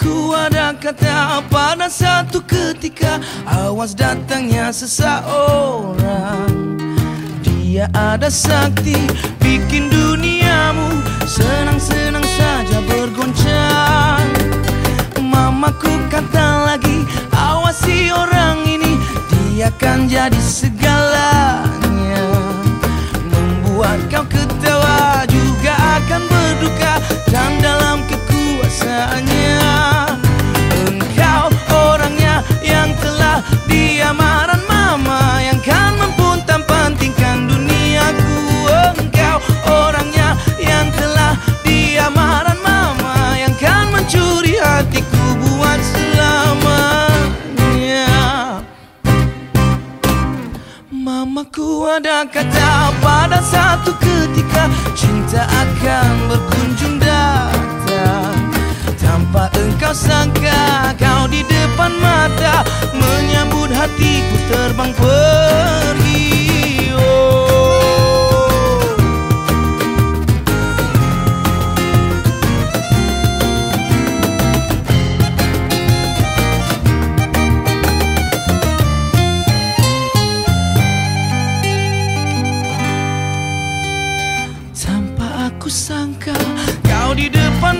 Mamaku ada kata pada satu ketika Awas datangnya seseorang. Dia ada sakti bikin duniamu Senang-senang saja bergoncang Mamaku kata lagi awasi orang ini Dia akan jadi segalanya Mamaku ada kata pada satu ketika Cinta akan berkunjung datang. Tanpa engkau sangka kau di depan mata Menyambut hatiku terbang pergi kusangka kau di depan